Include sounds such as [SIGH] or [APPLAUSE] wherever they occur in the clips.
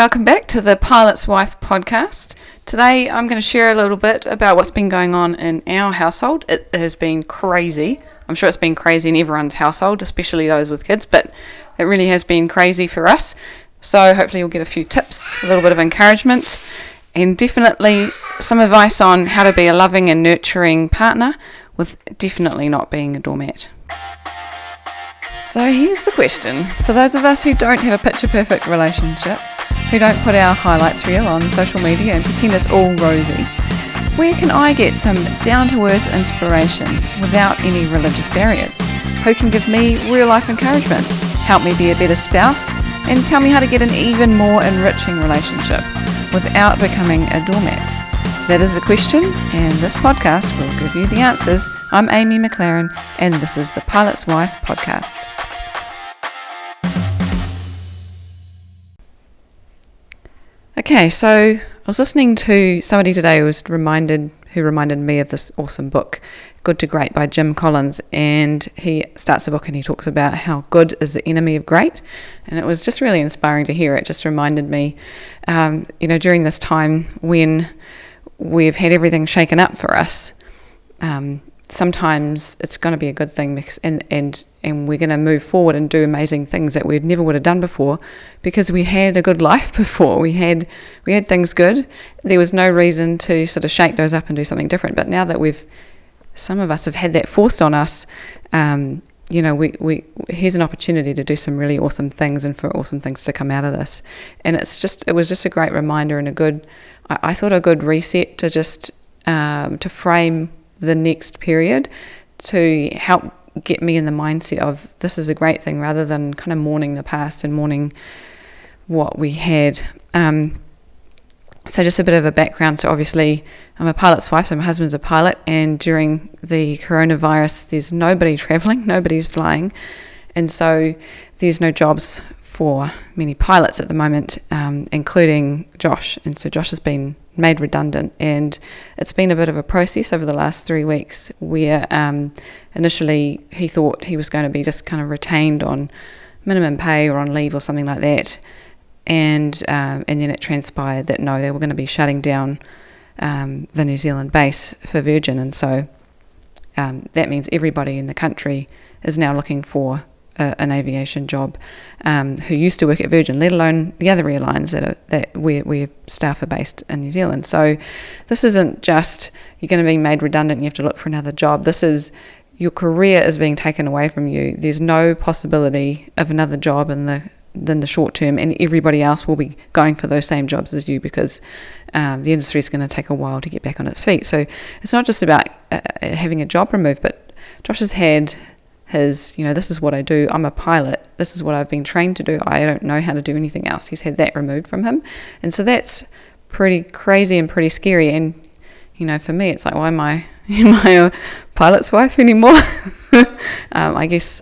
Welcome back to the Pilot's Wife podcast. Today I'm going to share a little bit about what's been going on in our household. It has been crazy. I'm sure it's been crazy in everyone's household, especially those with kids, but it really has been crazy for us. So hopefully you'll get a few tips, a little bit of encouragement, and definitely some advice on how to be a loving and nurturing partner with definitely not being a doormat. So here's the question for those of us who don't have a picture perfect relationship, who don't put our highlights reel on social media and pretend it's all rosy. Where can I get some down to earth inspiration without any religious barriers? Who can give me real life encouragement, help me be a better spouse, and tell me how to get an even more enriching relationship without becoming a doormat? That is the question, and this podcast will give you the answers. I'm Amy McLaren, and this is the Pilot's Wife podcast. Okay, so I was listening to somebody today who was reminded who reminded me of this awesome book, Good to Great by Jim Collins, and he starts the book and he talks about how good is the enemy of great, and it was just really inspiring to hear. It just reminded me, um, you know, during this time when we've had everything shaken up for us. Um, sometimes it's going to be a good thing because, and, and, and we're going to move forward and do amazing things that we never would have done before because we had a good life [LAUGHS] before. We had we had things good. There was no reason to sort of shake those up and do something different. But now that we've some of us have had that forced on us um, you know we, we here's an opportunity to do some really awesome things and for awesome things to come out of this. And it's just it was just a great reminder and a good I, I thought a good reset to just um, to frame the next period to help get me in the mindset of this is a great thing rather than kind of mourning the past and mourning what we had. Um, so, just a bit of a background. So, obviously, I'm a pilot's wife, so my husband's a pilot, and during the coronavirus, there's nobody [LAUGHS] traveling, nobody's flying, and so there's no jobs for many pilots at the moment, um, including Josh. And so, Josh has been made redundant. And it's been a bit of a process over the last three weeks where um, initially he thought he was going to be just kind of retained on minimum pay or on leave or something like that. And, um, and then it transpired that no, they were going to be shutting down um, the New Zealand base for Virgin. And so um, that means everybody in the country is now looking for a, an aviation job um, who used to work at Virgin, let alone the other airlines that are that where, where staff are based in New Zealand. So this isn't just you're going to be made redundant. And You have to look for another job. This is your career is being taken away from you. There's no possibility of another job in the than the short term, and everybody else will be going for those same jobs as you because um, the industry is going to take a while to get back on its feet. So it's not just about uh, having a job removed, but Josh has had his, you know, this is what I do. I'm a pilot. This is what I've been trained to do. I don't know how to do anything else. He's had that removed from him. And so that's pretty crazy and pretty scary. And, you know, for me, it's like, why am I, [LAUGHS] am I a pilot's wife anymore? [LAUGHS] um, I guess,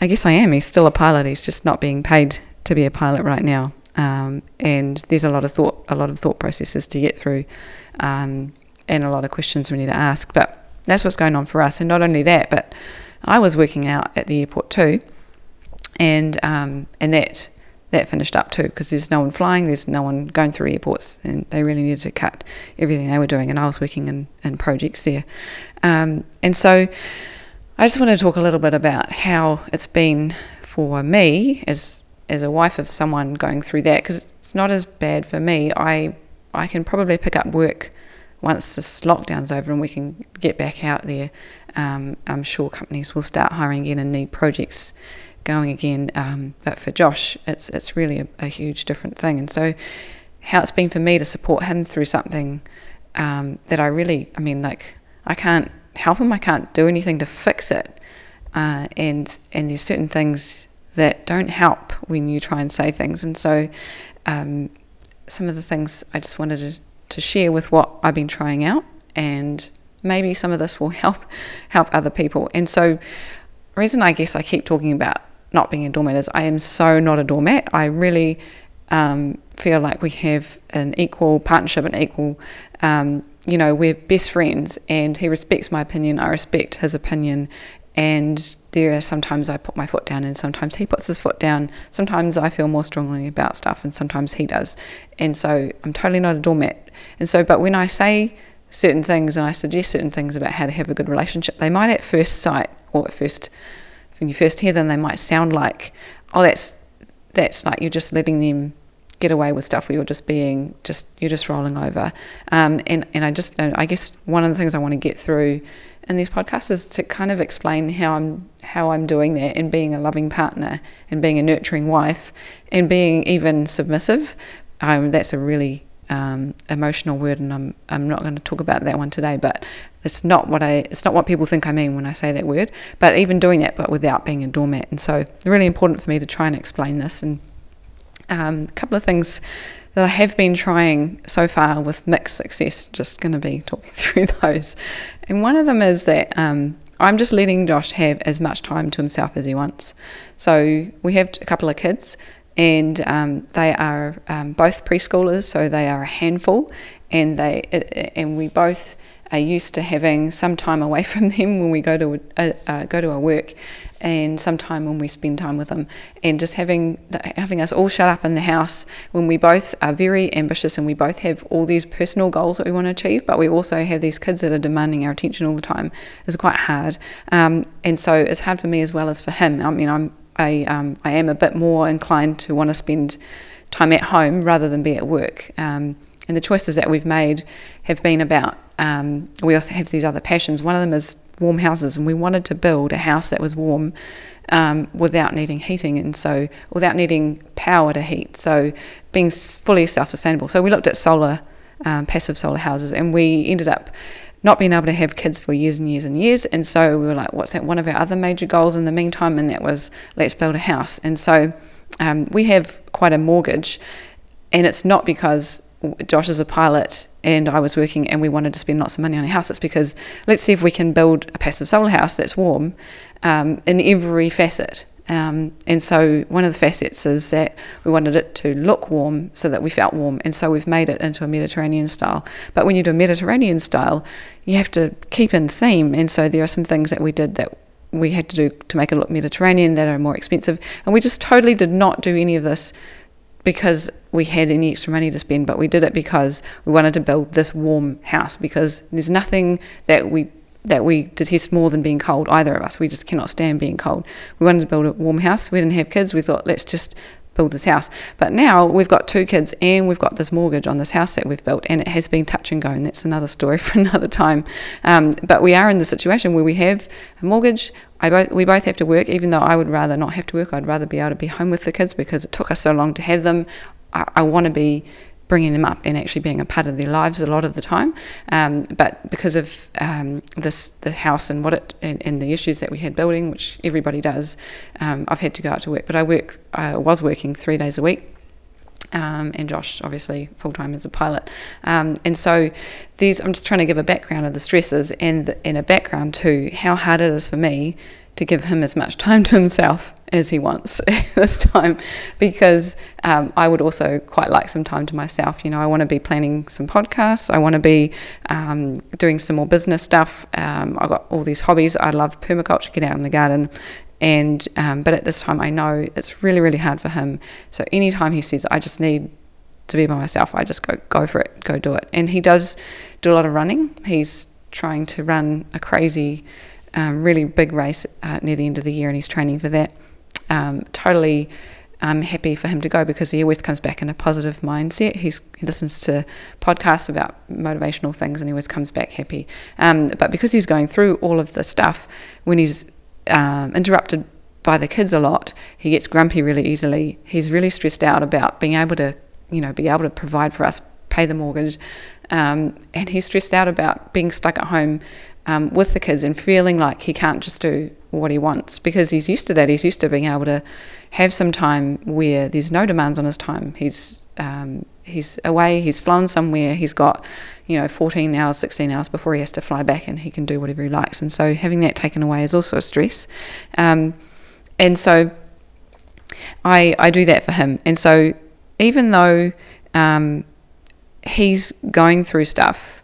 I guess I am. He's still a pilot. He's just not being paid to be a pilot right now. Um, and there's a lot of thought, a lot of thought processes to get through, um, and a lot of questions we need to ask. But that's what's going on for us. And not only that, but I was working out at the airport too, and um, and that that finished up too because there's no one flying, there's no one going through airports, and they really needed to cut everything they were doing. And I was working in, in projects there, um, and so I just want to talk a little bit about how it's been for me as as a wife of someone going through that because it's not as bad for me. I I can probably pick up work once this lockdown's over and we can get back out there, um, I'm sure companies will start hiring again and need projects going again. Um, but for Josh, it's it's really a, a, huge different thing. And so, how it's been for me to support him through something um, that I really, I mean, like I can't help him, I can't do anything to fix it, uh, and and there's certain things that don't help when you try and say things. And so, um, some of the things I just wanted to to share with what I've been trying out, and maybe some of this will help [LAUGHS] help other people. And so, reason I guess I keep talking about not being a doormat is I am so not a doormat. I really um, feel like we have an equal partnership, an equal, um, you know, we're best friends, and he respects my opinion. I respect his opinion, and there are sometimes I put my foot down and sometimes he puts his foot down. Sometimes I feel more strongly about stuff and sometimes he does. And so I'm totally not a doormat. And so, but when I say certain things and I suggest certain things about how to have a good relationship, they might at first sight or at first, when you first hear them, they might sound like, oh, that's that's like you're just letting them get away with stuff or you're just being just you're just rolling over um, and and I just I guess one of the things I want to get through in these podcasts is to kind of explain how I'm how I'm doing that and being a loving partner and being a nurturing wife and being even submissive. Um, that's a really um, emotional word, and I'm I'm not going to talk about that one today. But it's not what I it's not what people think I mean when I say that word. But even doing that, but without being a doormat, and so really important for me to try and explain this. And um, a couple of things that I have been trying so far with mixed success. Just going to be talking [LAUGHS] through those. And one of them is that um, I'm just letting Josh have as much time to himself as he wants. So we have a couple of kids, and um, they are um, both preschoolers, so they are a handful, and they and we both are used to having some time away [LAUGHS] from them when we go to uh, uh, go to our work, and some time when we spend time with them, and just having having us all shut up in the house when we both are very ambitious and we both have all these personal goals that we want to achieve, but we also have these kids that are demanding our attention all the time is quite hard, um, and so it's hard for me as well as for him. I mean, I'm I um, I am a bit more inclined to want to spend time at home rather than be at work. Um, and the choices that we've made have been about um, we also have these other passions. One of them is warm houses, and we wanted to build a house that was warm um, without needing heating, and so without needing power to heat. So being fully self-sustainable. So we looked at solar, um, passive solar houses, and we ended up not being able to have kids for years and years and years. And so we were like, what's that? One of our other major goals in the meantime, and that was let's build a house. And so um, we have quite a mortgage, and it's not because Josh is a pilot and I was working and we wanted to spend lots of money on a house. It's because let's see if we can build a passive solar house that's warm um, in every facet. Um, and so one of the facets is that we wanted it to look warm so that we felt warm. And so we've made it into a Mediterranean style. But when you do a Mediterranean style, you have to keep in theme. And so there are some things that we did that we had to do to make it look Mediterranean that are more expensive. And we just totally did not do any of this because we had any extra money to spend, but we did it because we wanted to build this warm house because there's nothing that we that we detest more than being cold, either of us. We just cannot stand being cold. We wanted to build a warm house. We didn't have kids. We thought, let's just build this house. But now we've got two kids and we've got this mortgage on this house that we've built, and it has been touch and go, and that's another story [LAUGHS] for another time. Um, but we are in the situation where we have a mortgage. I both, we both have to work, even though I would rather not have to work. I'd rather be able to be home with the kids because it took us so long to have them. I, I want to be bringing them up and actually being a part of their lives a lot of the time. Um, but because of um, this, the house and what it and, and, the issues that we had building, which everybody does, um, I've had to go out to work. But I work, I was working three days a week. Um, and Josh, obviously, full time as a pilot. Um, and so, these I'm just trying to give a background of the stresses and, the, and a background to how hard it is for me to give him as much time to himself as he wants [LAUGHS] this time because um, I would also quite like some time to myself. You know, I want to be planning some podcasts, I want to be um, doing some more business stuff. Um, I've got all these hobbies. I love permaculture, get out in the garden. And um, but at this time, I know it's really, really hard for him. So anytime he says, "I just need to be by myself," I just go go for it, go do it. And he does do a lot of running. He's trying to run a crazy um, really big race uh, near the end of the year, and he's training for that. Um, totally um, happy for him to go because he always comes back in a positive mindset. He's, he listens to podcasts about motivational things and he always comes back happy. Um, but because he's going through all of the stuff, when he's um, interrupted by the kids a lot, he gets grumpy really easily. He's really stressed out about being able to, you know, be able to provide for us, pay the mortgage, um, and he's stressed out about being stuck at home um, with the kids and feeling like he can't just do what he wants because he's used to that. He's used to being able to have some time where there's no demands on his time. He's um, he's away, he's flown somewhere, he's got you know 14 hours, 16 hours before he has to fly back, and he can do whatever he likes. And so having that taken away is also a stress. Um, and so I I do that for him. And so even though um, he's going through stuff,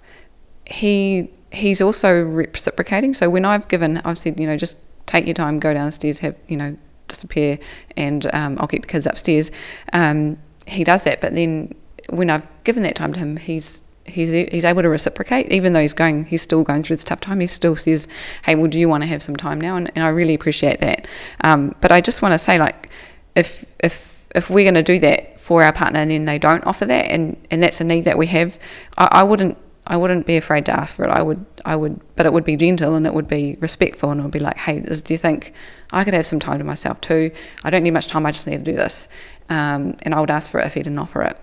he he's also reciprocating. So when I've given, I've said, you know, just take your time, go downstairs, have you know disappear, and um, I'll keep the kids upstairs. Um, he does that, but then when I've given that time to him, he's he's he's able to reciprocate, even though he's going, he's still going through this tough time. He still says, "Hey, well, do you want to have some time now?" And, and I really appreciate that. Um, but I just want to say, like, if if if we're going to do that for our partner and then they don't offer that, and and that's a need that we have, I, I wouldn't I wouldn't be afraid to ask for it. I would, I would, but it would be gentle and it would be respectful and it would be like, hey, do you think I could have some time to myself too? I don't need much time. I just need to do this, um, and I would ask for it if he didn't offer it.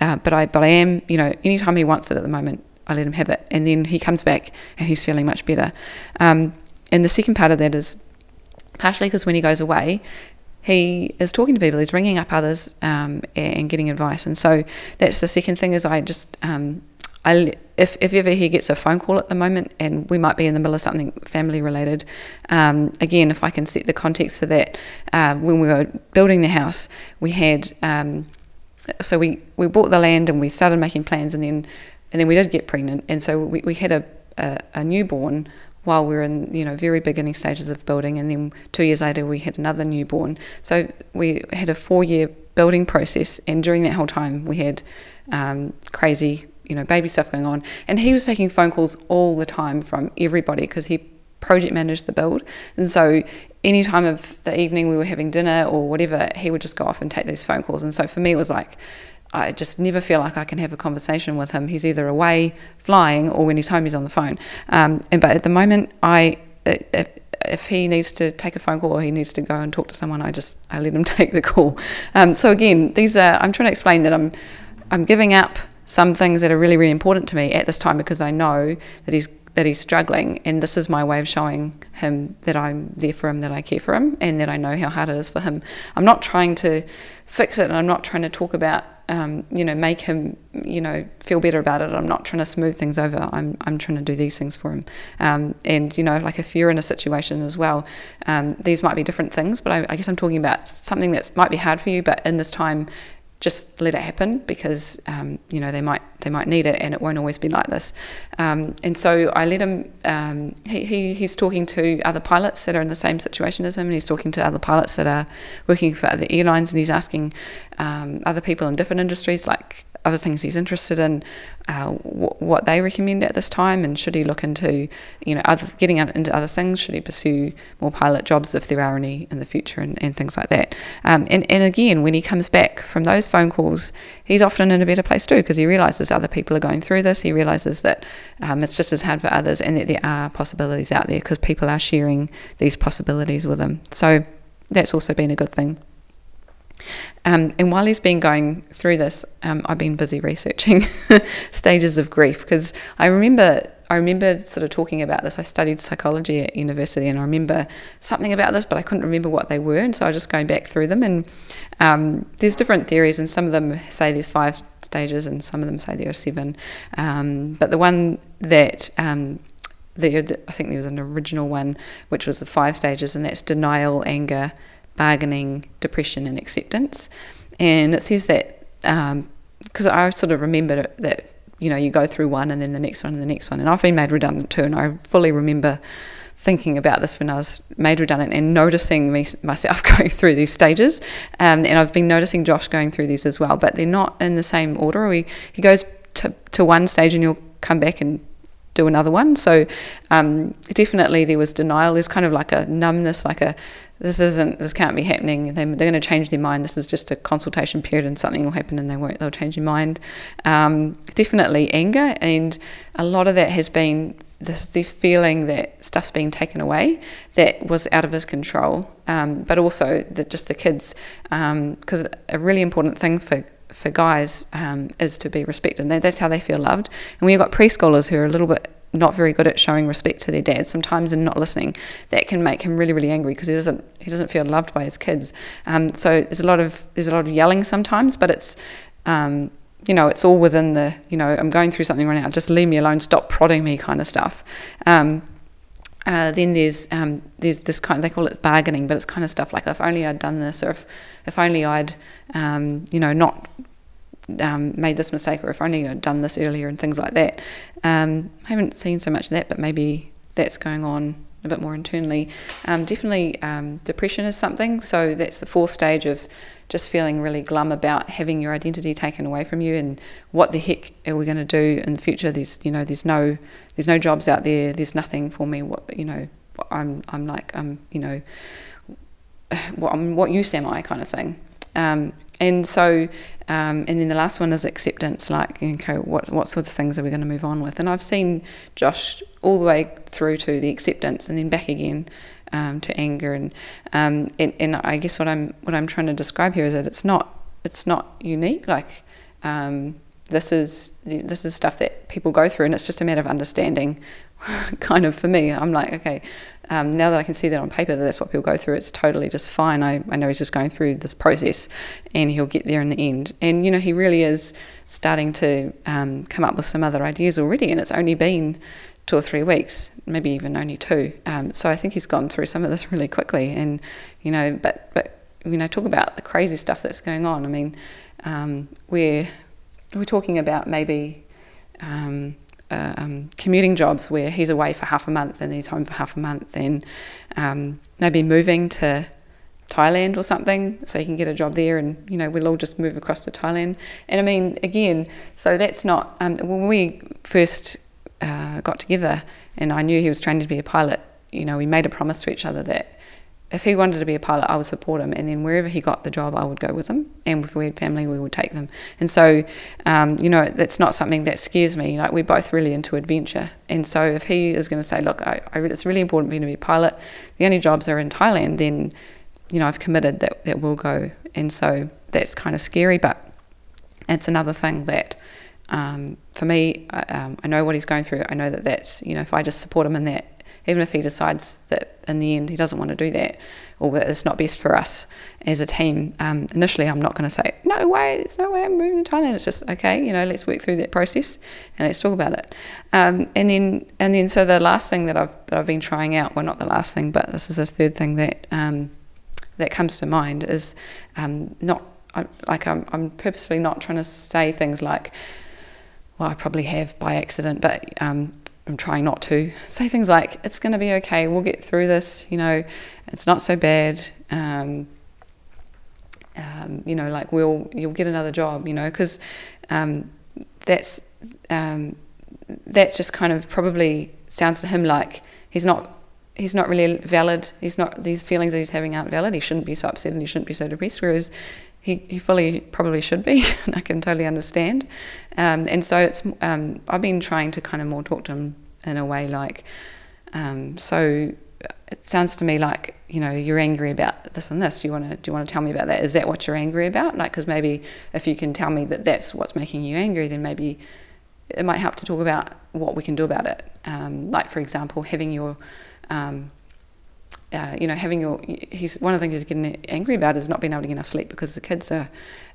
Uh, but I, but I am, you know, anytime he wants it at the moment, I let him have it, and then he comes back and he's feeling much better. Um, and the second part of that is partially because when he goes away, he is talking to people, he's ringing up others um, and getting advice. And so that's the second thing is I just um, I, if, if ever he gets a phone call at the moment and we might be in the middle of something family related, um, again, if I can set the context for that, uh, when we were building the house, we had, um, so we, we bought the land and we started making plans and then, and then we did get pregnant. And so we, we had a, a, a newborn while we were in, you know, very beginning stages of building. And then two years later, we had another newborn. So we had a four year building process. And during that whole time, we had um, crazy you know, baby stuff going on. And he was taking phone calls all the time from everybody because he project managed the build. And so any time of the evening we were having dinner or whatever, he would just go off and take these phone calls. And so for me, it was like, I just never feel like I can have a conversation with him. He's either away flying or when he's home, he's on the phone. Um, and but at the moment, I if, if he needs to take a phone call or he needs to go and talk to someone, I just I let him [LAUGHS] take the call. Um, so again, these are I'm trying to explain that I'm I'm giving up some things that are really, really important to me at this time because I know that he's that he's struggling and this is my way of showing him that I'm there for him, that I care for him and that I know how hard it is for him. I'm not trying to fix it and I'm not trying to talk about um, you know, make him, you know, feel better about it. I'm not trying to smooth things over. I'm, I'm trying to do these things for him. Um, and, you know, like if you're in a situation as well, um, these might be different things, but I, I guess I'm talking about something that might be hard for you, but in this time, just let it happen because um, you know they might they might need it and it won't always be like this. Um, and so I let him. Um, he, he he's talking to other pilots that are in the same situation as him, and he's talking to other pilots that are working for other airlines, and he's asking um, other people in different industries like other things he's interested in, uh, what they recommend at this time, and should he look into, you know, other getting into other things? Should he pursue more pilot jobs if there are any in the future, and, and things like that? Um, and and again, when he comes back from those phone calls, he's often in a better place too because he realizes other people are going through this. He realizes that um, it's just as hard for others, and that there are possibilities out there because people are sharing these possibilities with him. So that's also been a good thing. Um, and while he's been going through this, um, I've been busy researching [LAUGHS] stages of grief because I remember I remember sort of talking about this. I studied psychology at university, and I remember something about this, but I couldn't remember what they were, and so I was just going back through them. And um, there's different theories, and some of them say there's five stages, and some of them say there are seven. Um, but the one that um, the, I think there was an original one, which was the five stages, and that's denial, anger, bargaining, depression, and acceptance. And it says that because um, I sort of remember that you know you go through one and then the next one and the next one, and I've been made redundant too, and I fully remember thinking about this when I was made redundant and noticing me, myself [LAUGHS] going through these stages. Um, and I've been noticing Josh going through these as well, but they're not in the same order. We, he goes to, to one stage and you'll come back and do another one. So um, definitely there was denial. There's kind of like a numbness, like a this isn't this can't be happening. They, are going to change their mind. This is just a consultation period, and something will happen, and they won't. They'll change their mind. Um, definitely anger, and a lot of that has been this the feeling that stuff's being taken away that was out of his control. Um, but also that just the kids, because um, a really important thing for for guys um, is to be respected. And that's how they feel loved. And you've got preschoolers who are a little bit not very good at showing respect to their dad sometimes and not listening, that can make him really, really angry because he doesn't he doesn't feel loved by his kids. Um, so there's a lot of there's a lot of yelling sometimes, but it's um, you know it's all within the you know I'm going through something right now. Just leave me alone. Stop prodding me, kind of stuff. Um, uh, then there's um, there's this kind of, they call it bargaining, but it's kind of stuff like if only I'd done this, or if if only I'd um, you know not um, made this mistake, or if only I'd done this earlier, and things like that. Um, I haven't seen so much of that, but maybe that's going on a bit more internally. Um, definitely, um, depression is something. So that's the fourth stage of just feeling really glum about having your identity taken away from you and what the heck are we going to do in the future there's you know there's no there's no jobs out there there's nothing for me what you know I'm I'm like I'm you know [SIGHS] what what use am I kind of thing um, and so um, and then the last one is acceptance like okay what what sorts of things are we going to move on with? And I've seen Josh all the way through to the acceptance and then back again um, to anger. And, um, and and I guess what I'm what I'm trying to describe here is that it's not it's not unique. Like um, this is this is stuff that people go through and it's just a matter of understanding [LAUGHS] kind of for me. I'm like okay um, now that I can see that on paper that that's what people go through it's totally just fine I, I know he's just going through this process and he'll get there in the end and you know he really is starting to um, come up with some other ideas already and it's only been two or three weeks, maybe even only two. Um, so I think he's gone through some of this really quickly. And you know, but but you know, talk about the crazy stuff that's going on. I mean, um, we're we're talking about maybe. Um, commuting jobs where he's away for half a month and he's home for half a month, and um, maybe moving to Thailand or something, so he can get a job there, and you know we'll all just move across to Thailand. And I mean, again, so that's not um, when we first uh, got together and I knew he was training to be a pilot, you know, we made a promise to each other that if he wanted to be a pilot, I would support him. And then wherever he got the job, I would go with him. And if we had family, we would take them. And so, um, you know, that's not something that scares me. Like, we're both really into adventure. And so, if he is going to say, look, I, I, it's really important for me to be a pilot, the only jobs are in Thailand, then, you know, I've committed that, that we'll go. And so, that's kind of scary. But it's another thing that um, for me, I, um, I know what he's going through. I know that that's, you know, if I just support him in that, even if he decides that in the end he doesn't want to do that or that it's not best for us as a team, um, initially I'm not going to say, no way, there's no way I'm moving to Thailand. It's just, okay, you know, let's work through that process and let's talk about it. Um, and then, and then, so the last thing that I've, that I've been trying out, well, not the last thing, but this is the third thing that, um, that comes to mind is um, not, I, like I'm, I'm purposefully not trying to say things like, well, I probably have by accident, but um, I'm trying not to say things like, it's going to be okay, we'll get through this, you know, it's not so bad. Um, um, you know, like we'll you'll get another job, you know, because um, that's um, that just kind of probably sounds to him like he's not he's not really valid. He's not these feelings that he's having aren't valid. He shouldn't be so upset and he shouldn't be so depressed. Whereas he, he fully probably should be, [LAUGHS] and I can totally understand. Um, and so it's um, I've been trying to kind of more talk to him in a way like, um, so it sounds to me like you know you're angry about this and this. Do you want to do you want to tell me about that? Is that what you're angry about? Like, because maybe if you can tell me that that's what's making you angry, then maybe it might help to talk about what we can do about it. Um, like for example, having your um, uh, you know, having your he's one of the things he's getting angry about is not being able to get enough sleep because the kids are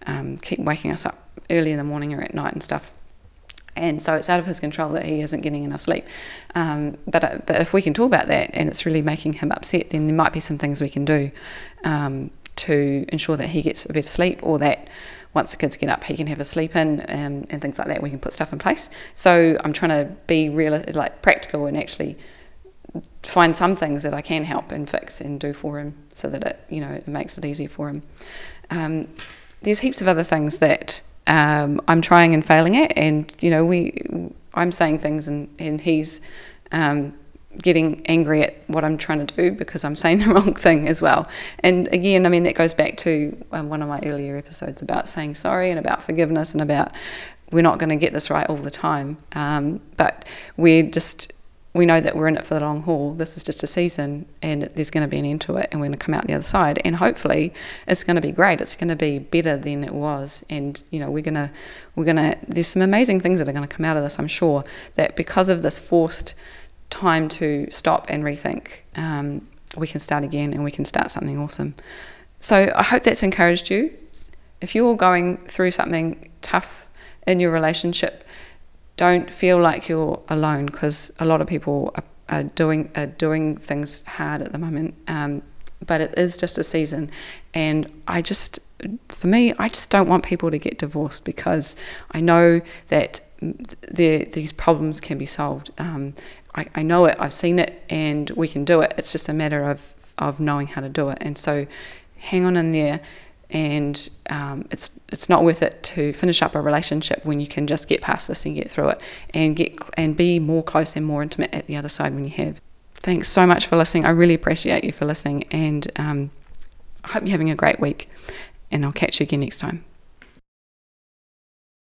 um, keep waking us up early in the morning or at night and stuff. And so it's out of his control that he isn't getting enough sleep. Um, but uh, but if we can talk about that and it's really making him upset, then there might be some things we can do um, to ensure that he gets a better sleep or that once the kids get up, he can have a sleep in um, and things like that. We can put stuff in place. So I'm trying to be real, like practical and actually find some things that I can help and fix and do for him so that it you know it makes it easier for him. Um, there's heaps of other things that um, I'm trying and failing it, and you know we I'm saying things and and he's um, getting angry at what I'm trying to do because I'm saying [LAUGHS] the wrong thing as well. And again, I mean that goes back to um, one of my earlier episodes about saying sorry and about forgiveness and about we're not going to get this right all the time, um, but we're just we know that we're in it for the long haul. This is just a season, and there's going to be an end to it, and we're going to come out the other side. And hopefully, it's going to be great. It's going to be better than it was, and you know, we're gonna, we're gonna. There's some amazing things that are going to come out of this. I'm sure that because of this forced time to stop and rethink, um, we can start again, and we can start something awesome. So I hope that's encouraged you. If you're going through something tough in your relationship, don't feel like you're alone because a lot of people are, are, doing are doing things hard at the moment. Um, but it is just a season, and I just, for me, I just don't want people to get divorced because I know that the, these problems can be solved. Um, I, I know it, I've seen it, and we can do it. It's just a matter of, of knowing how to do it. And so hang on in there. And um, it's it's not worth it to finish up a relationship when you can just get past this and get through it and get and be more close and more intimate at the other side when you have. Thanks so much for listening. I really appreciate you for listening, and um, I hope you're having a great week. And I'll catch you again next time.